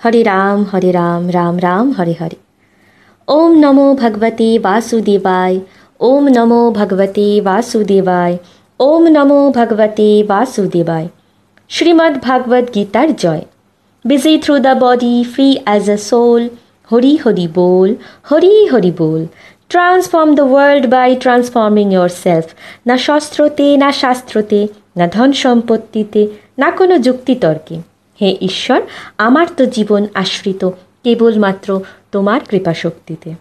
হরে রাম হরে রাম রাম রাম, হরে হরে। ওম নমো ভগবতে বাসুদেবায়, ওম নমো ভগবতে বাসুদেবায়, ওম নমো ভগবতে বাসুদেবায়। শ্রীমদ্ ভাগবত গীতার জয়। Busy through the body free as a soul Hari Hari bowl, Hari Hari bowl. Transform the world by transforming yourself না শস্ত্রতে, না শাস্ত্রতে, না ধন সম্পত্তিতে, না কোনো যুক্তিতর্কে হে ঈশ্বর, আমার তো জীবন আশ্রিত, কেবলমাত্র তোমার কৃপাশক্তিতে।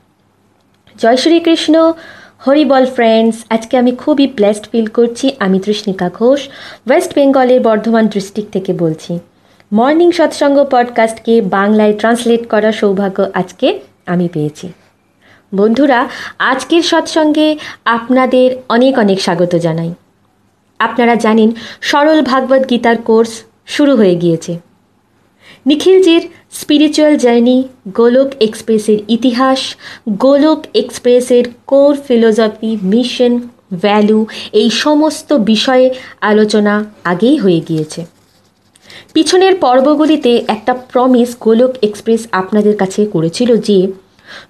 জয় শ্রীকৃষ্ণ। হরিবল ফ্রেন্ডস আজকে আমি খুবই ব্লেসড ফিল করছি। আমি তৃষ্ণিকা ঘোষ ওয়েস্ট বেঙ্গলের বর্ধমান ডিস্ট্রিক্ট থেকে বলছি। মর্নিং সৎসঙ্গ পডকাস্টকে বাংলায় ট্রান্সলেট করার সৌভাগ্য আজকে আমি পেয়েছি। বন্ধুরা, আজকের সৎসঙ্গে আপনাদের অনেক অনেক স্বাগত জানাই। আপনারা জানেন, সরল ভাগবত গীতার কোর্স শুরু হয়ে গিয়েছে। নিখিলজির স্পিরিচুয়াল জার্নি গোলক এক্সপ্রেসের ইতিহাস গোলক এক্সপ্রেসের কোর ফিলোসফি মিশন ভ্যালু এই সমস্ত বিষয়ে আলোচনা আগেই হয়ে গিয়েছে। পিছনের পর্বগুলিতে একটা প্রমিস গোলক এক্সপ্রেস আপনাদের কাছে করেছিল যে,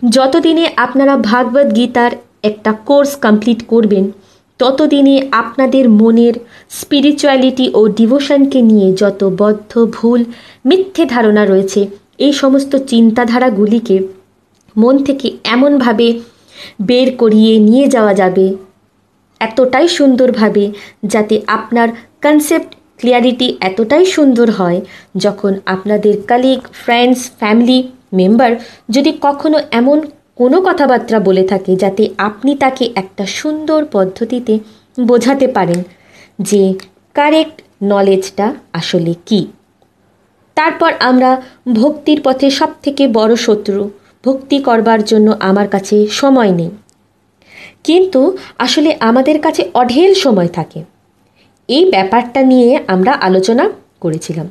যতদিনে আপনারা ভাগবত গীতার একটা কোর্স কমপ্লিট করবেন ততদিনে আপনাদের মনের স্পিরিচুয়ালিটি ও ডিভোশনকে নিয়ে যত বদ্ধ, ভুল, মিথ্যে ধারণা রয়েছে, এই সমস্ত চিন্তাধারাগুলিকে মন থেকে এমনভাবে বের করিয়ে নিয়ে যাওয়া যাবে এতটাই সুন্দরভাবে যাতে আপনার কনসেপ্ট ক্লিয়ারিটি এতটাই সুন্দর হয় যখন আপনাদের কালিগ ফ্রেন্ডস ফ্যামিলি মেম্বার যদি কখনো এমন কোনো কথাবার্তা বলে থাকে যাতে আপনি তাকে একটা সুন্দর পদ্ধতিতে বোঝাতে পারেন যে কারেক্ট নলেজটা আসলে কি। তারপর আমরা ভক্তির পথে সব থেকে বড় শত্রু, ভক্তি করবার জন্য আমার কাছে সময় নেই। কিন্তু আসলে আমাদের কাছে অঢেল সময় থাকে। এই ব্যাপারটা নিয়ে আমরা আলোচনা করেছিলাম।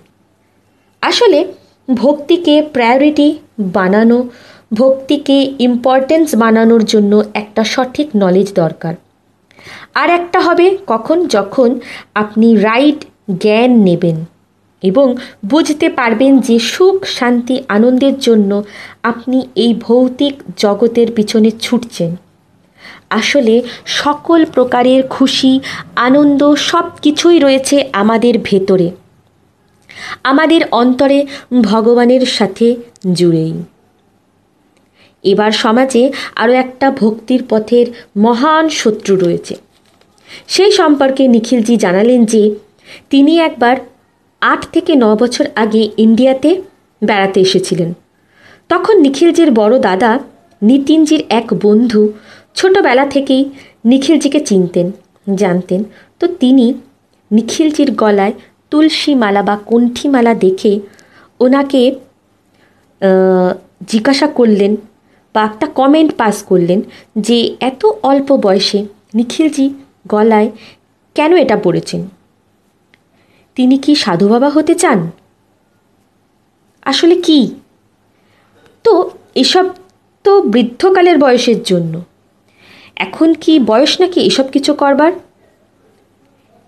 আসলে ভক্তিকে প্রায়োরিটি বানানো ভক্তিকে ইম্পর্টেন্স বানানোর জন্য একটা সঠিক নলেজ দরকার। আর একটা হবে কখন? যখন আপনি রাইট জ্ঞান নেবেন এবং বুঝতে পারবেন যে সুখ, শান্তি, আনন্দের জন্য আপনি এই ভৌতিক জগতের পিছনে ছুটছেন। আসলে সকল প্রকারের খুশি, আনন্দ সব কিছুই রয়েছে আমাদের ভেতরে। আমাদের অন্তরে ভগবানের সাথে জুড়েই। এবার সমাজে আরও একটা ভক্তির পথের মহান শত্রু রয়েছে। সেই সম্পর্কে নিখিলজি জানালেন যে, তিনি একবার আট থেকে ন বছর আগে ইন্ডিয়াতে বেড়াতে এসেছিলেন। তখন নিখিলজির বড় দাদা নিতিনজির এক বন্ধু ছোটবেলা থেকেই নিখিলজিকে চিনতেন, জানতেন। তো তিনি নিখিলজির গলায় তুলসী মালা বা কণ্ঠী মালা দেখে ওনাকে জিজ্ঞাসা করলেন বা একটা কমেন্ট পাস করলেন যে, এত অল্প বয়সে নিখিলজি গলায় কেন এটা পড়েছেন? তিনি কি সাধু বাবা হতে চান? আসলে কি? তো এসব তো বৃদ্ধকালের বয়সের জন্য। এখন কি বয়স নাকি এসব কিছু করবার?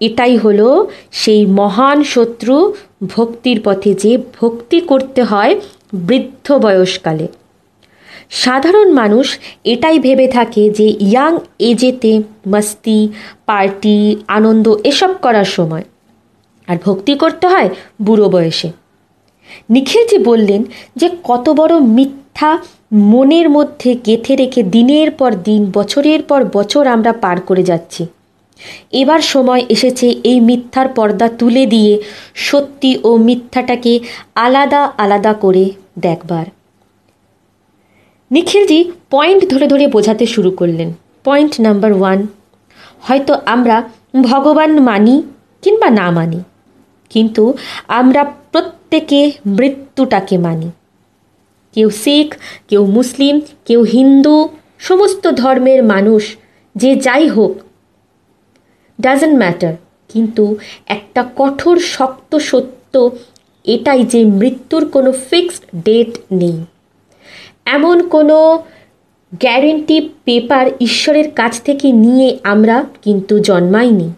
এটাই হলো সেই মহান শত্রু ভক্তির পথে যে ভক্তি করতে হয় বৃদ্ধ বয়সকালে। সাধারণ মানুষ এটাই ভেবে থাকে যে ইয়াং এজেতে মস্তি, পার্টি, আনন্দ এসব করার সময়। আর ভক্তি করতে হয় বুড়ো বয়সে। নিখিলজি বললেন যে কত বড় মিথ্যা মনের মধ্যে গেথে রেখে দিনের পর দিন, বছরের পর বছর আমরা পার করে যাচ্ছি। এবার সময় এসেছে এই মিথ্যার পর্দা তুলে দিয়ে সত্যি ও মিথ্যাটাকে আলাদা আলাদা করে দেখবার। নিখিলজি পয়েন্ট ধরে ধরে বোঝাতে শুরু করলেন। পয়েন্ট নাম্বার ওয়ান হয়তো আমরা ভগবান মানি কিংবা না মানি, কিন্তু আমরা প্রত্যেকে মৃত্যুটাকে মানি। কেউ শিখ, কেউ মুসলিম, কেউ হিন্দু, সমস্ত ধর্মের মানুষ, যে যাই হোক ডাজেন্ট ম্যাটার কিন্তু একটা কঠোর, শক্ত সত্য, এটাই যে মৃত্যুর কোনো ফিক্সড ডেট নেই। এমন কোনো গ্যারেন্টি পেপার ঈশ্বরের কাছ থেকে নিয়ে আমরা কিন্তু জন্মাইনি।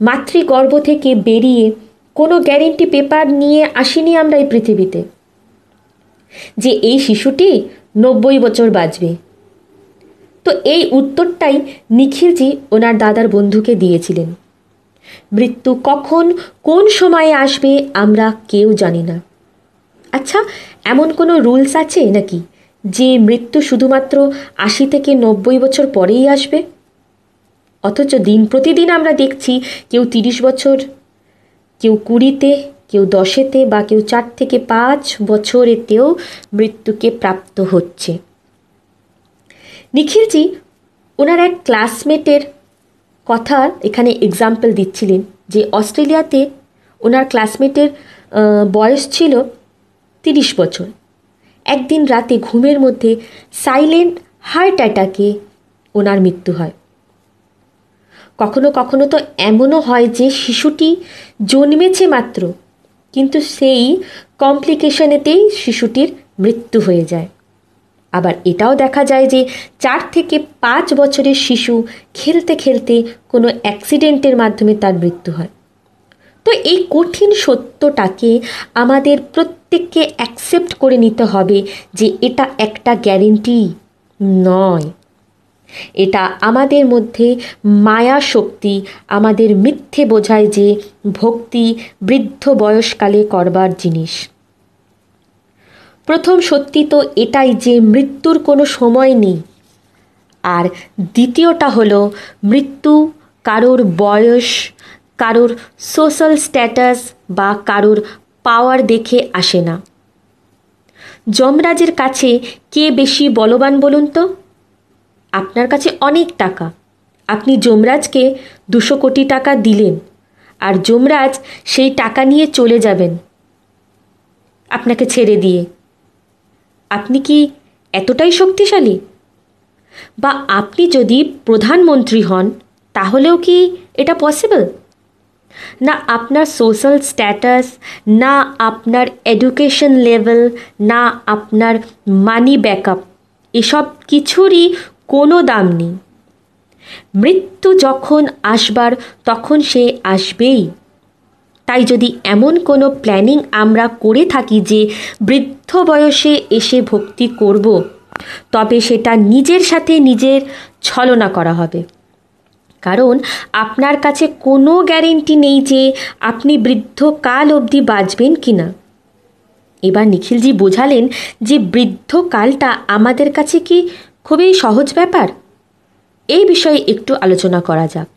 মাতৃগর্ভ থেকে বেরিয়ে কোনো গ্যারেন্টি পেপার নিয়ে আসিনি আমরা এই পৃথিবীতে। যে এই শিশুটি নব্বই বছর বাঁচবে। তো এই উত্তরটাই নিখিলজি ওনার দাদার বন্ধুকে দিয়েছিলেন। মৃত্যু কখন, কোন সময়ে আসবে আমরা কেউ জানি না। আচ্ছা এমন কোনো রুলস আছে নাকি যে মৃত্যু শুধুমাত্র আশি থেকে নব্বই বছর পরেই আসবে? অথচ দিন প্রতিদিন আমরা দেখছি কেউ তিরিশ বছর, কেউ কুড়িতে, কেউ দশেতে বা কেউ চার থেকে পাঁচ বছরেতেও মৃত্যুকে প্রাপ্ত হচ্ছে। নিখিলজি ওনার এক ক্লাসমেটের কথা এখানে এক্সাম্পল দিচ্ছিলেন যে অস্ট্রেলিয়াতে ওনার ক্লাসমেটের বয়স ছিল তিরিশ বছর। একদিন রাতে ঘুমের মধ্যে সাইলেন্ট হার্ট অ্যাটাকে ওনার মৃত্যু হয়। কখনো কখনো তো এমনও হয় যে শিশুটি জন্মেছে মাত্র, কিন্তু সেই কমপ্লিকেশনেতেই শিশুটির মৃত্যু হয়ে যায়। আবার এটাও দেখা যায় যে চার থেকে পাঁচ বছরের শিশু খেলতে খেলতে কোনো অ্যাক্সিডেন্টের মাধ্যমে তার মৃত্যু হয়। তো এই কঠিন সত্যটাকে আমাদের প্রত্যেককে অ্যাকসেপ্ট করে নিতে হবে যে এটা একটা গ্যারেন্টি নয়। এটা আমাদের মধ্যে মায়া শক্তি আমাদের মিথ্যে বোঝায় যে ভক্তি বৃদ্ধ বয়সকালে করবার জিনিস। প্রথম সত্যি তো এটাই যে মৃত্যুর কোনো সময় নেই। আর দ্বিতীয়টা হলো মৃত্যু কারোর বয়স কারোর সোশ্যাল স্ট্যাটাস বা কারোর পাওয়ার দেখে আসে না। যমরাজের কাছে কে বেশি বলবান বলুন তো? আপনার কাছে অনেক টাকা। আপনি যমরাজকে দুশো কোটি টাকা দিলেন আর যমরাজ সেই টাকা নিয়ে চলে যাবেন আপনাকে ছেড়ে দিয়ে। আপনি কি এতটাই শক্তিশালী? বা আপনি যদি প্রধানমন্ত্রী হন, তাহলেও কি এটা পসিবল না আপনার সোশ্যাল স্ট্যাটাস না আপনার এডুকেশন লেভেল না আপনার মানি ব্যাকআপ এসব কিছুরই কোনো দাম নেই। মৃত্যু যখন আসবার, তখন সে আসবেই। তাই যদি এমন কোনো প্ল্যানিং আমরা করে থাকি যে বৃদ্ধ বয়সে এসে ভক্তি করব, তবে সেটা নিজের সাথে নিজের ছলনা করা হবে। কারণ আপনার কাছে কোনো গ্যারেন্টি নেই যে আপনি বৃদ্ধকাল অবধি বাঁচবেন কি না এবার নিখিলজি বোঝালেন যে বৃদ্ধকালটা আমাদের কাছে কি খুবই সহজ ব্যাপার? এই বিষয়ে একটু আলোচনা করা যাক।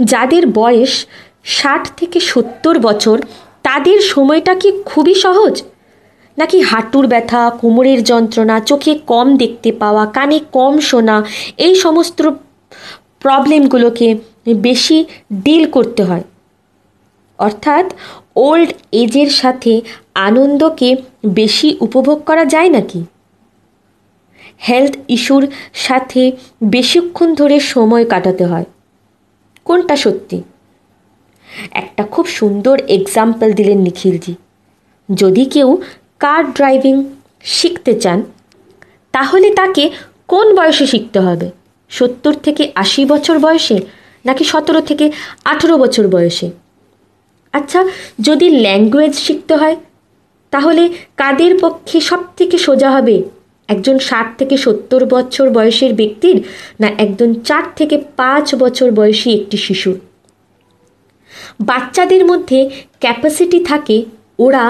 যাদের বয়স ষাট থেকে সত্তর বছর, তাদের সময়টা কি খুবই সহজ? নাকি হাঁটুর ব্যথা, কোমরের যন্ত্রণা, চোখে কম দেখতে পাওয়া, কানে কম শোনা, এই সমস্ত প্রবলেমগুলোকে বেশি ডিল করতে হয়। অর্থাৎ ওল্ড এজের সাথে আনন্দকে বেশি উপভোগ করা যায় নাকি? হেলথ ইস্যুর সাথে বেশিক্ষণ ধরে সময় কাটাতে হয়। কোনটা সত্যি? একটা খুব সুন্দর এক্সাম্পল দিলেন নিখিলজি। যদি কেউ কার ড্রাইভিং শিখতে চান, তাহলে তাকে কোন বয়সে শিখতে হবে? সত্তর থেকে আশি বছর বয়সে নাকি সতেরো থেকে আঠেরো বছর বয়সে? আচ্ছা যদি ল্যাঙ্গুয়েজ শিখতে হয়, তাহলে কাদের পক্ষে সব থেকে সোজা হবে? একজন ষাট থেকে সত্তর বছর বয়সের ব্যক্তির না একজন চার থেকে পাঁচ বছর বয়সী একটি শিশুর বাচ্চাদের মধ্যে ক্যাপাসিটি থাকে, ওরা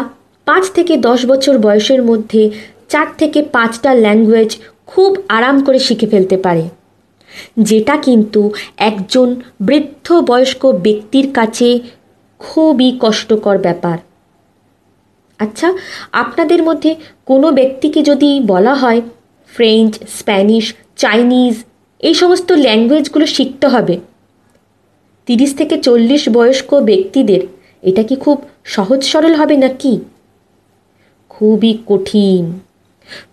পাঁচ থেকে দশ বছর বয়সের মধ্যে চার থেকে পাঁচটা ল্যাঙ্গুয়েজ খুব আরাম করে শিখে ফেলতে পারে। যেটা কিন্তু একজন বৃদ্ধ বয়স্ক ব্যক্তির কাছে খুবই কষ্টকর ব্যাপার। আচ্ছা আপনাদের মধ্যে কোনো ব্যক্তিকে যদি বলা হয় ফ্রেঞ্চ স্প্যানিশ চাইনিজ এই সমস্ত ল্যাঙ্গুয়েজগুলো শিখতে হবে। তিরিশ থেকে চল্লিশ বয়স্ক ব্যক্তিদের এটা কি খুব সহজ সরল হবে নাকি? খুবই কঠিন।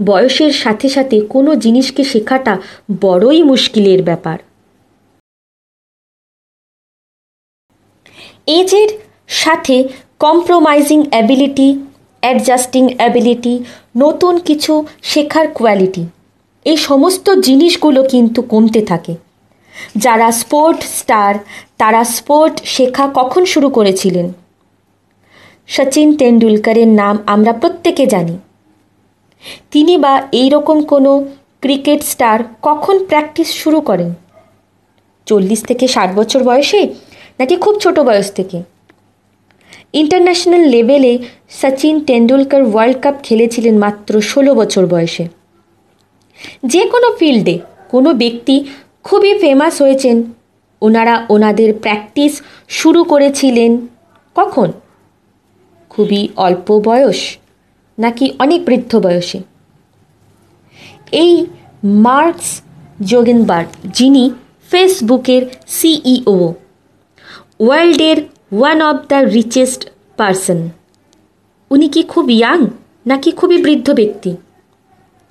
বয়সের সাথে সাথে কোনো জিনিসকে শেখাটা বড়ই মুশকিলের ব্যাপার। এজের সাথে কম্প্রোমাইজিং অ্যাবিলিটি অ্যাডজাস্টিং অ্যাবিলিটি নতুন কিছু শেখার কোয়ালিটি এই সমস্ত জিনিসগুলো কিন্তু কমতে থাকে। যারা স্পোর্ট স্টার তারা স্পোর্ট শেখা কখন শুরু করেছিলেন? সচিন তেন্ডুলকারের নাম আমরা প্রত্যেকে জানি। তিনি বা এই রকম কোনো ক্রিকেট স্টার কখন প্র্যাকটিস শুরু করেন? চল্লিশ থেকে ষাট বছর বয়সে, নাকি খুব ছোট বয়স থেকে? ইন্টারন্যাশনাল লেভেলে সচিন টেন্ডুলকার ওয়ার্ল্ড কাপ খেলেছিলেন মাত্র ষোলো বছর বয়সে। যে কোনো ফিল্ডে কোনো ব্যক্তি খুবই ফেমাস হয়েছেন। ওনারা ওনাদের প্র্যাকটিস শুরু করেছিলেন কখন? খুবই অল্প বয়স। নাকি অনেক বৃদ্ধ বয়সে। এই মার্কস জোগেনবার্গ, যিনি ফেসবুকের সিইও, ওয়ার্ল্ডের one of the richest person. উনি কি খুব ইয়াং নাকি খুবই বৃদ্ধ ব্যক্তি?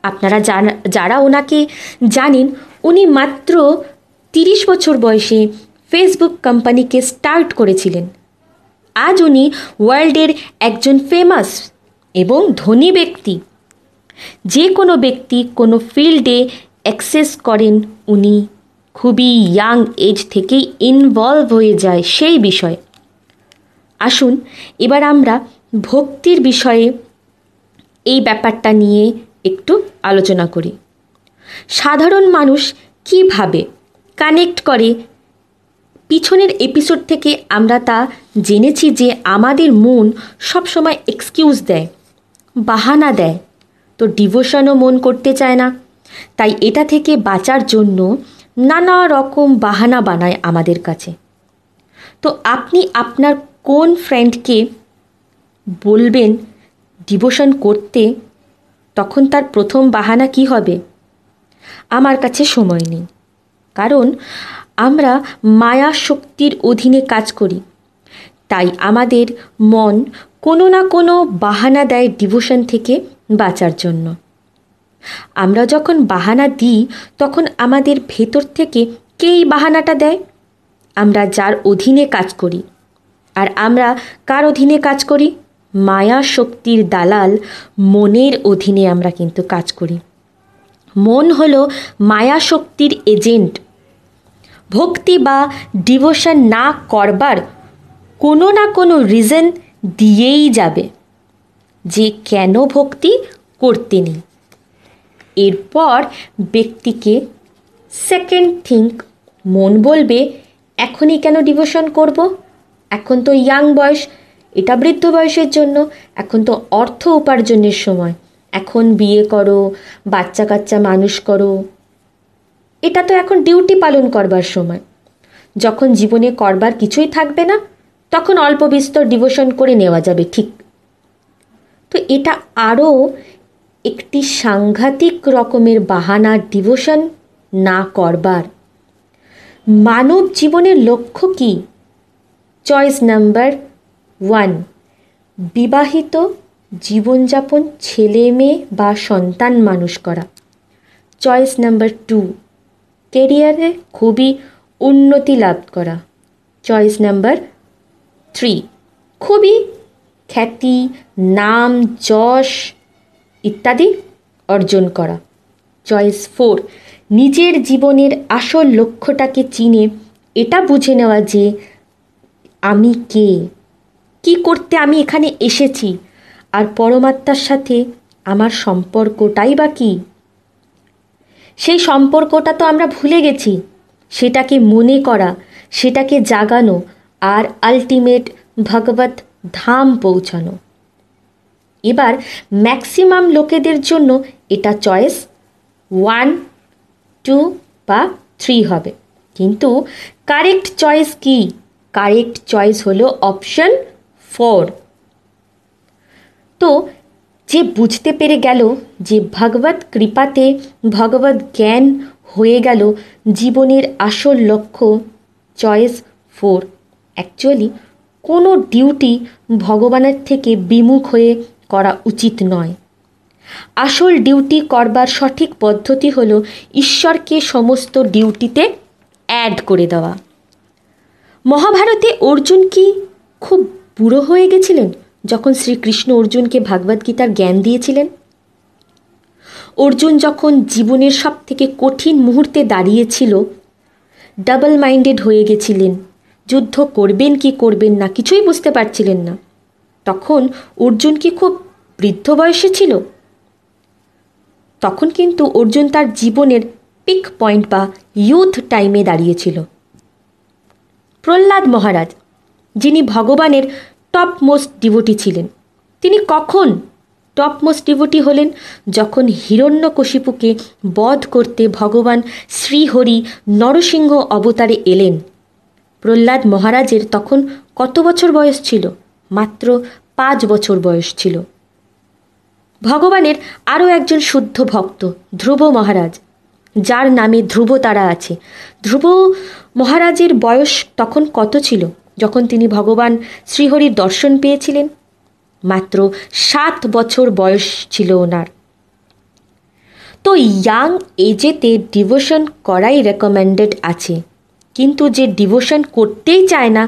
আপনারা যারা ওনাকে জানেন, উনি মাত্র তিরিশ বছর বয়সে ফেসবুক কোম্পানিকে স্টার্ট করেছিলেন। আজ উনি ওয়ার্ল্ডের একজন ফেমাস এবং ধনী ব্যক্তি। যে কোনো ব্যক্তি কোনো ফিল্ডে অ্যাক্সেস করেন, উনি খুবই ইয়াং এজ থেকেই ইনভলভ হয়ে যায় সেই বিষয়ে। আসুন, এবার আমরা ভক্তির বিষয়ে এই ব্যাপারটা নিয়ে একটু আলোচনা করি। সাধারণ মানুষ কীভাবে কানেক্ট করে? পিছনের এপিসোড থেকে আমরা তা জেনেছি যে আমাদের মন সবসময় এক্সকিউজ দেয়। বাহানা দেয়। তো ডিভোশনও মন করতে চায় না। তাই এটা থেকে বাঁচার জন্য নানা রকম বাহানা বানায় আমাদের কাছে। তো আপনি আপনার কোন ফ্রেন্ডকে বলবেন ডিভোশন করতে, তখন তার প্রথম বাহানা কি হবে? আমার কাছে সময় নেই। কারণ আমরা মায়া শক্তির অধীনে কাজ করি। তাই আমাদের মন কোনো না কোনো বাহানা দেয় ডিভোশন থেকে বাঁচার জন্য। আমরা যখন বাহানা দিই, তখন আমাদের ভেতর থেকে কেই বাহানাটা দেয়? আমরা যার অধীনে কাজ করি। আর আমরা কার অধীনে কাজ করি? মায়া শক্তির দালাল মনের অধীনে আমরা কিন্তু কাজ করি। মন হলো মায়া শক্তির এজেন্ট। ভক্তি বা ডিভোশন না করবার কোনো না কোনো রিজন দিয়েই যাবে, যে কেন ভক্তি করতে নেই। এরপর ব্যক্তিকে সেকেন্ড থিঙ্ক মন বলবে, এখনই কেন ডিভোশন করব? এখন তো ইয়াং বয়স, এটা বৃদ্ধ বয়সের জন্য, এখন তো অর্থ উপার্জনের সময়। এখন বিয়ে করো বাচ্চা কাচ্চা মানুষ করো। এটা তো এখন ডিউটি পালন করবার সময়। যখন জীবনে করবার কিছুই থাকবে না তখন অল্প বিস্তর ডিভোশন করে নেওয়া যাবে, ঠিক। তো এটা আরও একটি সাংঘাতিক রকমের বাহানা ডিভোশন না করবার। মানব জীবনের লক্ষ্য কি? চয়েস নাম্বার ওয়ান, বিবাহিত জীবনযাপন ছেলে মেয়ে বা সন্তান মানুষ করা। চয়েস নাম্বার টু কেরিয়ারে খুবই উন্নতি লাভ করা। চয়েস নাম্বার থ্রি খুবই খ্যাতি, নাম, যশ ইত্যাদি অর্জন করা। চয়েস ফোর নিজের জীবনের আসল লক্ষ্যটাকে চিনে এটা বুঝে নেওয়া যে আমি কে, কি করতে আমি এখানে এসেছি, আর পরমাত্মার সাথে আমার সম্পর্কটাই বা কী। সেই সম্পর্কটা তো আমরা ভুলে গেছি, সেটাকে মনে করা, সেটাকে জাগানো আর আলটিমেট ভগবত ধাম পৌঁছানো। এবার ম্যাক্সিমাম লোকেদের জন্য এটা চয়েস ওয়ান টু বা থ্রি হবে। কিন্তু কারেক্ট চয়েস কি? কারেক্ট চয়েস হলো অপশন ফোর তো যে বুঝতে পেরে গেল যে ভগবত কৃপাতে ভগবত জ্ঞান হয়ে গেল জীবনের আসল লক্ষ্য চয়েস ফোর অ্যাকচুয়ালি কোনো ডিউটি ভগবানের থেকে বিমুখ হয়ে করা উচিত নয়। আসল ডিউটি করবার সঠিক পদ্ধতি হল ঈশ্বরকে সমস্ত ডিউটিতে অ্যাড করে দেওয়া। মহাভারতে অর্জুন কি খুব বুড়ো হয়ে গেছিলেন যখন শ্রীকৃষ্ণ অর্জুনকে ভাগবদ্গীতার জ্ঞান দিয়েছিলেন? অর্জুন যখন জীবনের সব থেকে কঠিন মুহূর্তে দাঁড়িয়েছিল ডাবল মাইন্ডেড হয়ে গেছিলেন। যুদ্ধ করবেন কি করবেন না কিছুই বুঝতে পারছিলেন না। তখন অর্জুন কি খুব বৃদ্ধ বয়সে ছিল? তখন কিন্তু অর্জুন তার জীবনের পিক পয়েন্ট বা ইউথ টাইমে দাঁড়িয়েছিল। প্রহ্লাদ মহারাজ, যিনি ভগবানের টপ মোস্ট ডিভোটি ছিলেন, তিনি কখন টপ মোস্ট ডিভোটি হলেন? যখন হিরণ্যকশিপুকে বধ করতে ভগবান শ্রীহরি নরসিংহ অবতারে এলেন। প্রহ্লাদ মহারাজের তখন কত বছর বয়স ছিল? মাত্র পাঁচ বছর বয়স ছিল। ভগবানের আরও একজন শুদ্ধ ভক্ত, ধ্রুব মহারাজ। যার নামে ধ্রুব তারা আছে। ধ্রুব মহারাজের বয়স তখন কত ছিল? যখন তিনি ভগবান শ্রীহরির দর্শন পেয়েছিলেন। মাত্র সাত বছর বয়স ছিল ওনার। তো ইয়াং এজেতে ডিভোশন করাই রেকমেন্ডেড আছে। কিন্তু যে ডিভোশন করতেই চায় না,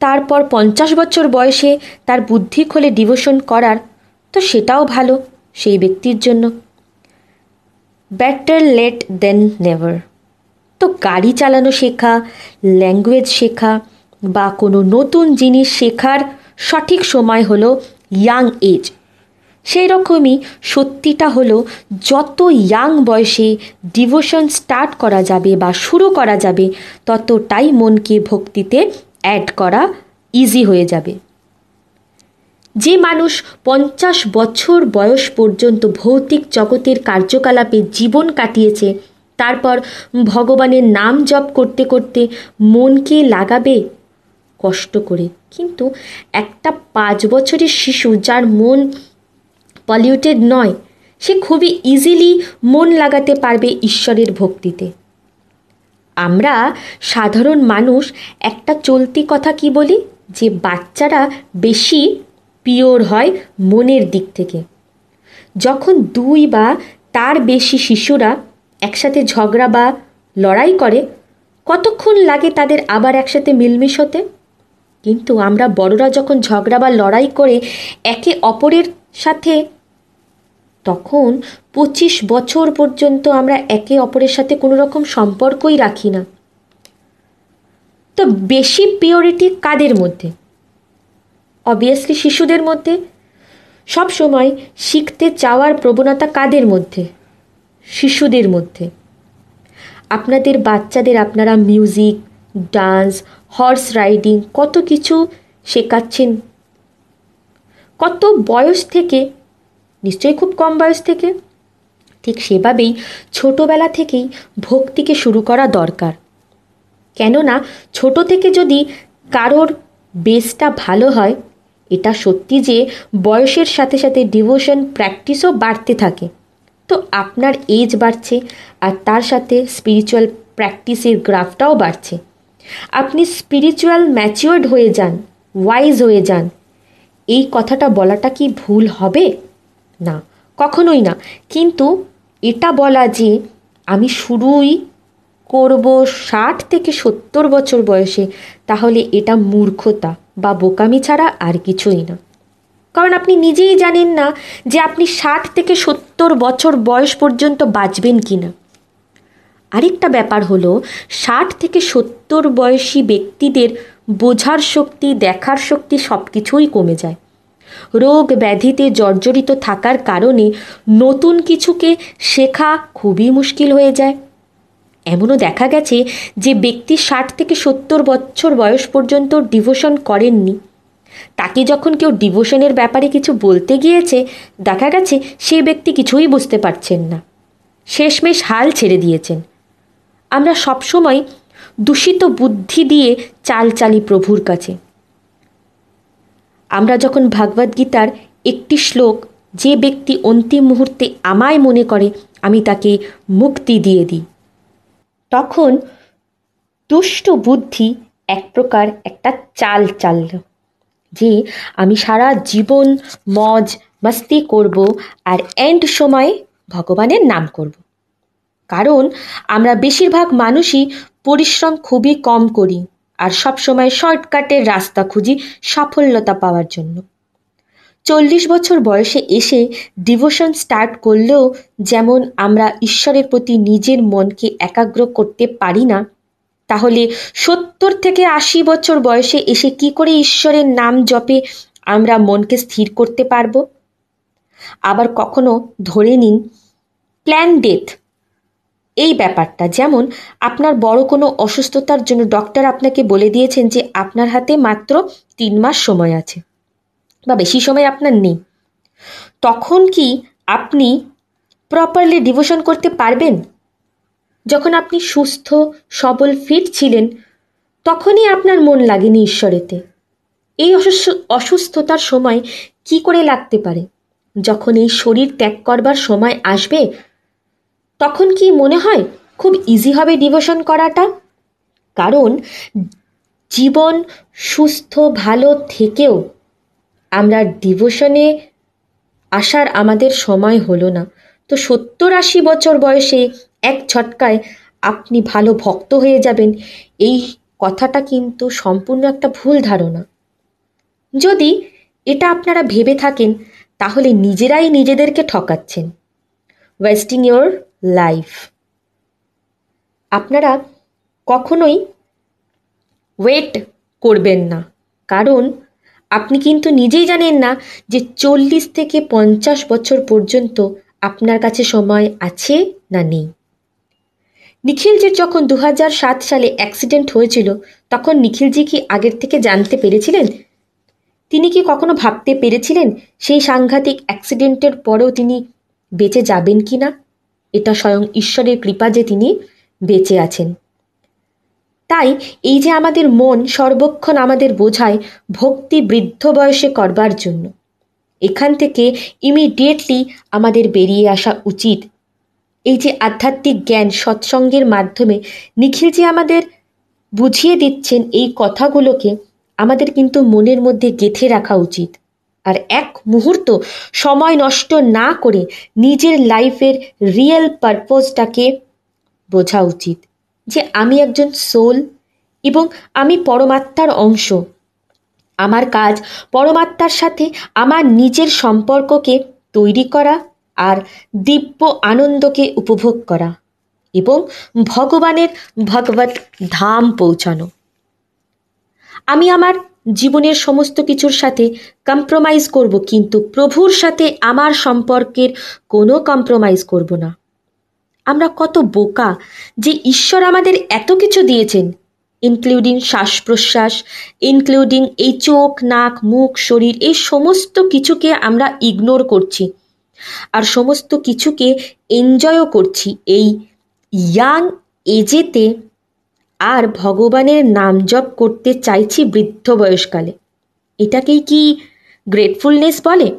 তারপর পঞ্চাশ বছর বয়সে তার বুদ্ধি খোলে ডিভোশন করার, তো সেটাও ভালো সেই ব্যক্তির জন্য। বেটার লেট দেন নেভার তো গাড়ি চালানো শেখা ল্যাঙ্গুয়েজ শেখা বা কোনো নতুন জিনিস শেখার সঠিক সময় হলো ইয়াং এজ সেই রকমই সত্যিটা হলো, যত ইয়াং বয়সে ডিভোশন স্টার্ট করা যাবে বা শুরু করা যাবে, ততটাই মনকে ভক্তিতে অ্যাড করা ইজি হয়ে যাবে। যে মানুষ পঞ্চাশ বছর বয়স পর্যন্ত ভৌতিক জগতের কার্যকলাপে জীবন কাটিয়েছে, তারপর ভগবানের নাম জপ করতে করতে মনকে লাগাবে কষ্ট করে। কিন্তু একটা পাঁচ বছরের শিশু যার মন পলিউটেড নয়, সে খুবই ইজিলি মন লাগাতে পারবে ঈশ্বরের ভক্তিতে। আমরা সাধারণ মানুষ, একটা চলতি কথা কি বলি? যে বাচ্চারা বেশি পিওর হয় মনের দিক থেকে। যখন দুই বা তার বেশি শিশুরা একসাথে ঝগড়া বা লড়াই করে, কতক্ষণ লাগে তাদের আবার একসাথে মিলমিশ হতে? কিন্তু আমরা বড়রা যখন ঝগড়া বা লড়াই করে একে অপরের সাথে তখন পঁচিশ বছর পর্যন্ত আমরা একে অপরের সাথে কোনো রকম সম্পর্কই রাখি না। তো বেশি পিওরিটি কাদের মধ্যে? অবভিয়াসলি শিশুদের মধ্যে। সব সময় শিখতে চাওয়ার প্রবণতা কাদের মধ্যে? শিশুদের মধ্যে। আপনাদের বাচ্চাদের আপনারা মিউজিক ডান্স হর্স রাইডিং কত কিছু শেখাচ্ছেন। কত বয়স থেকে নিশ্চয়ই খুব কম বয়স থেকে। ঠিক সেভাবেই ছোটোবেলা থেকেই ভক্তিকে শুরু করা দরকার। কেননা ছোট থেকে যদি কারোর বেসটা ভালো হয়, এটা সত্যি যে বয়সের সাথে সাথে ডিভোশন প্র্যাকটিসও বাড়তে থাকে। তো আপনার এজ বাড়ছে আর তার সাথে স্পিরিচুয়াল প্র্যাকটিসের গ্রাফটাও বাড়ছে। আপনি স্পিরিচুয়াল ম্যাচিওর্ড হয়ে যান ওয়াইজ হয়ে যান। এই কথাটা বলাটা কি ভুল হবে? না, কখনোই না। কিন্তু এটা বলা যে আমি শুরুই করব ষাট থেকে সত্তর বছর বয়সে, তাহলে এটা মূর্খতা বা বোকামি ছাড়া আর কিছুই না। কারণ আপনি নিজেই জানেন না যে আপনি ষাট থেকে সত্তর বছর বয়স পর্যন্ত বাঁচবেন কি না। আরেকটা ব্যাপার হলো, ষাট থেকে সত্তর বয়সী ব্যক্তিদের বোঝার শক্তি, দেখার শক্তি সব কিছুই কমে যায়। রোগ ব্যাধিতে জর্জরিত থাকার কারণে নতুন কিছুকে শেখা খুবই মুশকিল হয়ে যায়। এমনও দেখা গেছে যে ব্যক্তি ষাট থেকে সত্তর বছর বয়স পর্যন্ত ডিভোশন করেননি। তাকে যখন কেউ ডিভোশনের ব্যাপারে কিছু বলতে গিয়েছে, দেখা গেছে সে ব্যক্তি কিছুই বুঝতে পারছেন না। শেষমেশ হাল ছেড়ে দিয়েছেন। আমরা সবসময় দূষিত বুদ্ধি দিয়ে চাল চালি প্রভুর কাছে। আমরা যখন ভাগবত গীতার একটি শ্লোক, যে ব্যক্তি অন্তিম মুহূর্তে আমায় মনে করে, আমি তাকে মুক্তি দিয়ে দিই। তখন দুষ্ট বুদ্ধি এক প্রকার একটা চাল চালল, যে আমি সারা জীবন মজ মস্তি করব আর এন্ড সময়ে ভগবানের নাম করব। কারণ আমরা বেশিরভাগ মানুষই পরিশ্রম খুবই কম করি। আর সবসময় শর্টকাটের রাস্তা খুঁজি সাফল্যতা পাওয়ার জন্য। চল্লিশ বছর বয়সে এসে ডিভোশন স্টার্ট করলেও যেমন আমরা ঈশ্বরের প্রতি নিজের মনকে একাগ্র করতে পারি না, তাহলে সত্তর থেকে আশি বছর বয়সে এসে কি করে ঈশ্বরের নাম জপে আমরা মনকে স্থির করতে পারব? আবার কখনো ধরে নিন প্ল্যান ডেথ এই ব্যাপারটা। যেমন, আপনার বড় কোনো অসুস্থতার জন্য ডক্টর আপনাকে বলে দিয়েছেন যে, আপনার হাতে মাত্র তিন মাস সময় আছে বা বেশি সময় আপনার নেই। তখন কি আপনি প্রপারলি ডিভোশন করতে পারবেন? যখন আপনি সুস্থ, সবল ফিট ছিলেন, তখনই আপনার মন লাগেনি ঈশ্বরেতে। এই অসুস্থতার সময় কি করে লাগতে পারে? যখন এই শরীর ত্যাগ করবার সময় আসবে তখন কি মনে হয় খুব ইজি হবে ডিভোশন করাটা? কারণ জীবন সুস্থ, ভালো থেকেও আমরা ডিভোশনে আসার আমাদের সময় হলো না। তো সত্তর আশি বছর বয়সে এক ছটকায় আপনি ভালো ভক্ত হয়ে যাবেন, এই কথাটা কিন্তু সম্পূর্ণ একটা ভুল ধারণা। যদি এটা আপনারা ভেবে থাকেন, তাহলে নিজেরাই নিজেদেরকে ঠকাচ্ছেন। Wasting your life. আপনারা কখনোই ওয়েট করবেন না। কারণ আপনি কিন্তু নিজেই জানেন না যে চল্লিশ থেকে পঞ্চাশ বছর পর্যন্ত আপনার কাছে সময় আছে না নেই। নিখিলজির যখন দু সালে অ্যাক্সিডেন্ট হয়েছিল, তখন নিখিলজি কি আগের থেকে জানতে পেরেছিলেন? তিনি কি কখনো ভাবতে পেরেছিলেন সেই সাংঘাতিক অ্যাক্সিডেন্টের পরেও তিনি বেঁচে যাবেন কি না এটা স্বয়ং ঈশ্বরের কৃপা যে তিনি বেঁচে আছেন। তাই এই যে আমাদের মন সর্বক্ষণ আমাদের বোঝায় ভক্তি বৃদ্ধ বয়সে করবার জন্য, এখান থেকে ইমিডিয়েটলি আমাদের বেরিয়ে আসা উচিত। এই যে আধ্যাত্মিক জ্ঞান সৎসঙ্গের মাধ্যমে নিখিল যে আমাদের বুঝিয়ে দিচ্ছেন এই কথাগুলোকে, আমাদের কিন্তু মনের মধ্যে গেঁথে রাখা উচিত। আর এক মুহূর্ত সময় নষ্ট না করে নিজের লাইফের রিয়েল পারপোজটাকে বোঝা উচিত। যে আমি একজন সোল এবং আমি পরমাত্মার অংশ। আমার কাজ পরমাত্মার সাথে আমার নিজের সম্পর্ককে তৈরি করা আর দিব্য আনন্দকে উপভোগ করা এবং ভগবানের ভগবত ধাম পৌঁছানো। আমি আমার জীবনের সমস্ত কিছুর সাথে কম্প্রোমাইজ করব, কিন্তু প্রভুর সাথে আমার সম্পর্কের কোনো কম্প্রোমাইজ করব না। আমরা কত বোকা যে ঈশ্বর আমাদের এত কিছু দিয়েছেন ইনক্লুডিং শ্বাস প্রশ্বাস ইনক্লুডিং এই চোখ, নাক, মুখ, শরীর, এই সমস্ত কিছুকে আমরা ইগনোর করছি, আর সমস্ত কিছুকে এনজয়ও করছি এই ইয়াং এজেতে আর ভগবানের নাম জপ করতে চাইছি বৃদ্ধ বয়সকালে। এটাকেই কি গ্রেটফুলনেস বলে?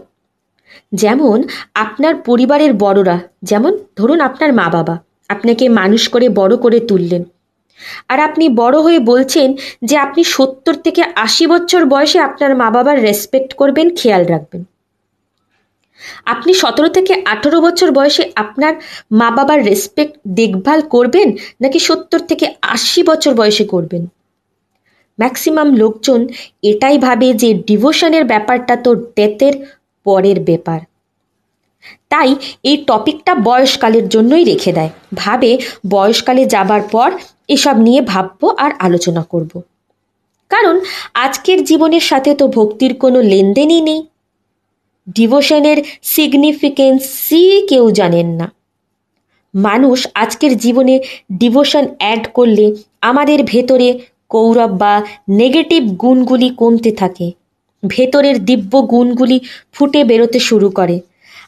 যেমন আপনার পরিবারের বড়রা, যেমন ধরুন আপনার মা বাবা আপনাকে মানুষ করে বড় করে তুললেন। আর আপনি বড় হয়ে বলছেন যে আপনি সত্তর থেকে আশি বছর বয়সে আপনার মা বাবার রেসপেক্ট করবেন, খেয়াল রাখবেন। আপনি সতেরো থেকে আঠেরো বছর বয়সে আপনার মা বাবার রেসপেক্ট দেখভাল করবেন নাকি সত্তর থেকে আশি বছর বয়সে করবেন? ম্যাক্সিমাম লোকজন এটাই ভাবে যে ডিভোশনের ব্যাপারটা তো ডেথের পরের ব্যাপার। তাই এই টপিকটা বয়সকালের জন্যই রেখে দেয়। ভাবে বয়সকালে যাবার পর এসব নিয়ে ভাববো আর আলোচনা করব। কারণ আজকের জীবনের সাথে তো ভক্তির কোনো লেনদেনই নেই। ডিভোশনের সিগনিফিকেন্সই কেউ জানেন না। মানুষ আজকের জীবনে ডিভোশন অ্যাড করলে আমাদের ভেতরে কৌরব বা নেগেটিভ গুণগুলি কমতে থাকে। ভেতরের দিব্য গুণগুলি ফুটে বেরোতে শুরু করে।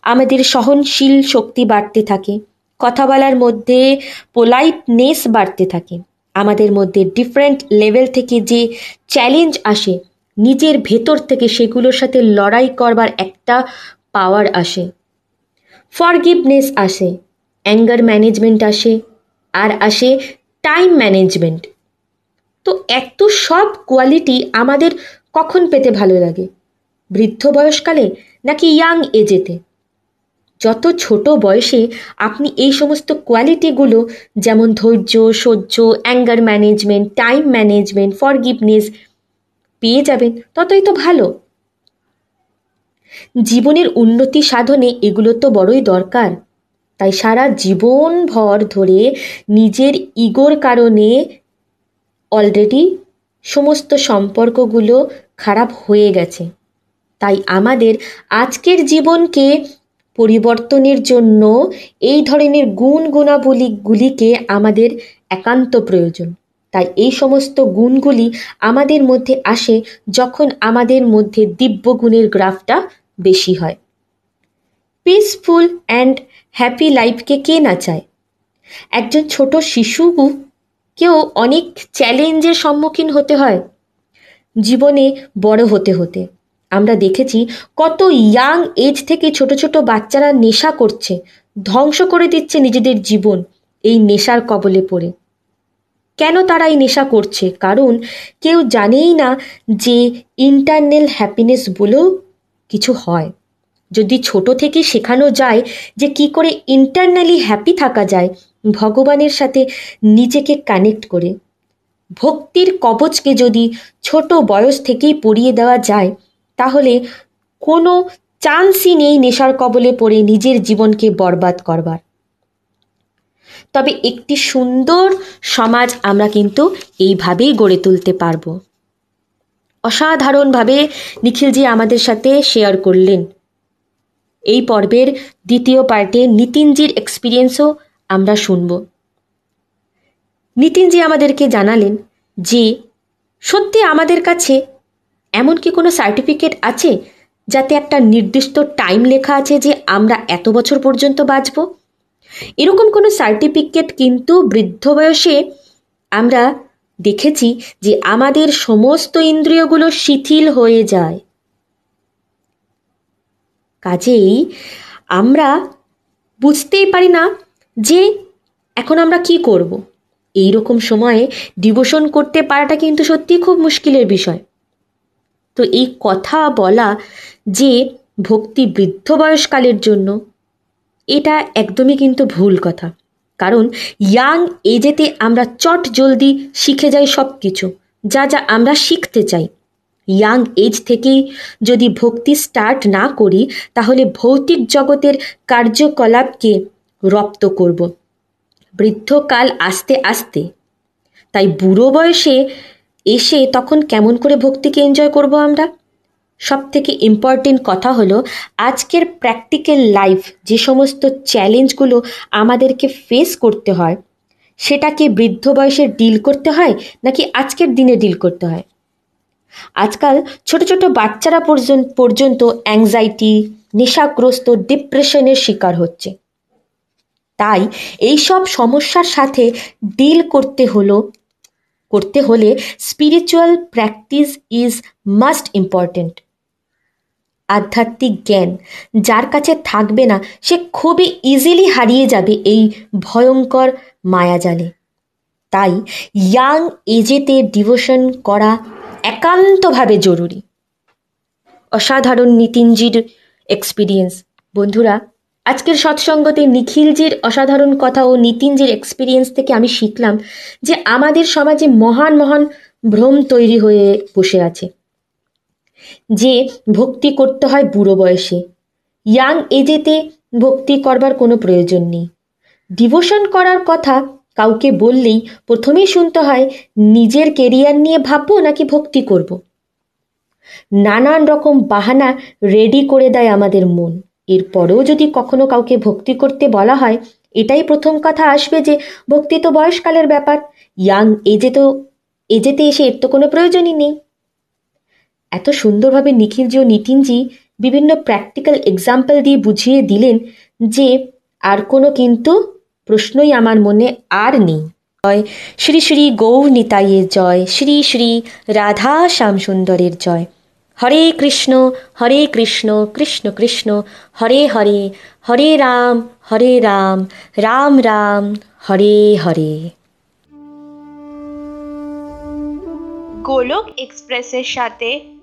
আমাদের সহনশীল শক্তি বাড়তে থাকে। কথা বলার মধ্যে পোলাইটনেস বাড়তে থাকে। আমাদের মধ্যে ডিফারেন্ট লেভেল থেকে যে চ্যালেঞ্জ আসে নিজের ভেতর থেকে সেগুলোর সাথে লড়াই করবার একটা পাওয়ার আসে। ফরগিভনেস আসে অ্যাঙ্গার ম্যানেজমেন্ট আসে, আর আসে টাইম ম্যানেজমেন্ট তো এত সব কোয়ালিটি আমাদের কখন পেতে ভালো লাগে? বৃদ্ধ বয়সকালে নাকি ইয়াং এজেতে যত ছোট বয়সে আপনি এই সমস্ত কোয়ালিটিগুলো যেমন ধৈর্য, সহ্য anger management time management forgiveness পেয়ে যাবেন, ততই তো ভালো। জীবনের উন্নতি সাধনে এগুলো তো বড়ই দরকার। তাই সারা জীবন ভর ধরে নিজের ইগোর কারণে অলরেডি সমস্ত সম্পর্কগুলো খারাপ হয়ে গেছে। তাই আমাদের আজকের জীবনকে পরিবর্তনের জন্য এই ধরনের গুণ গুণাবলীগুলিকে আমাদের একান্ত প্রয়োজন। তাই এই সমস্ত গুণগুলি আমাদের মধ্যে আসে যখন আমাদের মধ্যে দিব্য গুণের গ্রাফটা বেশি হয়। পিসফুল অ্যান্ড হ্যাপি লাইফকে কে না চায়? একজন ছোট শিশু কেউ অনেক চ্যালেঞ্জের সম্মুখীন হতে হয়। জীবনে বড় হতে হতে। আমরা দেখেছি কত ইয়াং এজ থেকে ছোট ছোট বাচ্চারা নেশা করছে, ধ্বংস করে দিচ্ছে নিজেদের জীবন এই নেশার কবলে পড়ে। কেন তারা এই নেশা করছে? কারণ কেউ জানেই না যে ইন্টারনাল হ্যাপিনেস বলেও কিছু হয়। যদি ছোট থেকে শেখানো যায় যে কি করে ইন্টারনালি হ্যাপি থাকা যায়, ভগবানের সাথে নিজেকে কানেক্ট করে। ভক্তির কবচকে যদি ছোট বয়স থেকেই পড়িয়ে দেওয়া যায়, তাহলে কোনো চান্সই নেই নেশার কবলে পড়ে নিজের জীবনকে বরবাদ করবার। তবে একটি সুন্দর সমাজ আমরা কিন্তু এইভাবেই গড়ে তুলতে পারব। অসাধারণভাবে নিখিলজি আমাদের সাথে শেয়ার করলেন। এই পর্বের দ্বিতীয় পার্টে নিতিনজির এক্সপিরিয়েন্সও আমরা শুনব। নিতিনজি আমাদেরকে জানালেন যে, সত্যি আমাদের কাছে এমন কি কোনো সার্টিফিকেট আছে যাতে একটা নির্দিষ্ট টাইম লেখা আছে যে আমরা এত বছর পর্যন্ত বাঁচব? এরকম কোনো সার্টিফিকেট কিন্তু বৃদ্ধ বয়সে আমরা দেখেছি যে আমাদের সমস্ত ইন্দ্রিয়গুলো শিথিল হয়ে যায় কাজেই আমরা বুঝতেই পারি না যে এখন আমরা কি করব। এই রকম সময়ে ডিভোশন করতে পারাটা কিন্তু সত্যিই খুব মুশকিলের বিষয় তো এই কথা বলা যে ভক্তি বৃদ্ধ বয়সকালের জন্য এটা একদমই কিন্তু ভুল কথা। কারণ ইয়াং এজেতে আমরা চট জলদি শিখে যাই সব কিছু যা যা আমরা শিখতে চাই। ইয়াং এজ থেকেই যদি ভক্তি স্টার্ট না করি, তাহলে ভৌতিক জগতের কার্যকলাপকে রপ্ত করব। বৃদ্ধকাল আস্তে আস্তে। তাই বুড়ো বয়সে এসে তখন কেমন করে ভক্তিকে এনজয় করব আমরা? সব থেকে ইম্পর্টেন্ট কথা হলো আজকের প্র্যাকটিক্যাল লাইফ যে সমস্ত চ্যালেঞ্জগুলো আমাদেরকে ফেস করতে হয়, সেটাকে বৃদ্ধ বয়সে ডিল করতে হয় নাকি আজকের দিনে ডিল করতে হয়? আজকাল ছোট ছোট বাচ্চারা পর্যন্ত অ্যাংজাইটি নেশাগ্রস্ত ডিপ্রেশনের শিকার হচ্ছে। তাই এই সব সমস্যার সাথে ডিল করতে হলো, করতে হলে spiritual practice is must important আধ্যাত্মিক জ্ঞান। যার কাছে থাকবে না, সে খুবই ইজিলি হারিয়ে যাবে এই ভয়ঙ্কর মায়াজালে। তাই ইয়াং এজেতে ডিভোশন করা একান্তভাবে জরুরি। অসাধারণ নিতিনজির এক্সপিরিয়েন্স বন্ধুরা, আজকের সৎসঙ্গতে নিখিলজির অসাধারণ কথা ও নিতিনজির এক্সপিরিয়েন্স থেকে আমি শিখলাম যে আমাদের সমাজে মহান মহান ভ্রম তৈরি হয়ে বসে আছে। যে ভক্তি করতে হয় বুড়ো বয়সে। ইয়াং এজেতে ভক্তি করবার কোনো প্রয়োজন নেই। ডিভোশন করার কথা কাউকে বললেই প্রথমেই শুনতে হয়, নিজের কেরিয়ার নিয়ে ভাববো নাকি ভক্তি করব। নানান রকম বাহানা রেডি করে দেয় আমাদের মন। এরপরেও যদি কখনো কাউকে ভক্তি করতে বলা হয়, এটাই প্রথম কথা আসবে যে ভক্তি তো বয়সকালের ব্যাপার। ইয়াং এজে তো এজেতে এসে এর তো কোনো প্রয়োজনই নেই। এত সুন্দরভাবে নিখিলজি ও নিতিনজি বিভিন্ন প্র্যাকটিক্যাল এক্সাম্পল দিয়ে বুঝিয়ে দিলেন যে আর কোনো কিন্তু প্রশ্নই আমার মনে আর নেই। জয় শ্রী শ্রী গৌর নিতাইয়ের জয়, শ্রী শ্রী রাধা শ্যামসুন্দরের জয়। হরে কৃষ্ণ হরে কৃষ্ণ কৃষ্ণ কৃষ্ণ, হরে হরে হরে রাম হরে রাম রাম রাম, হরে হরে। গোলক এক্সপ্রেসের সাথে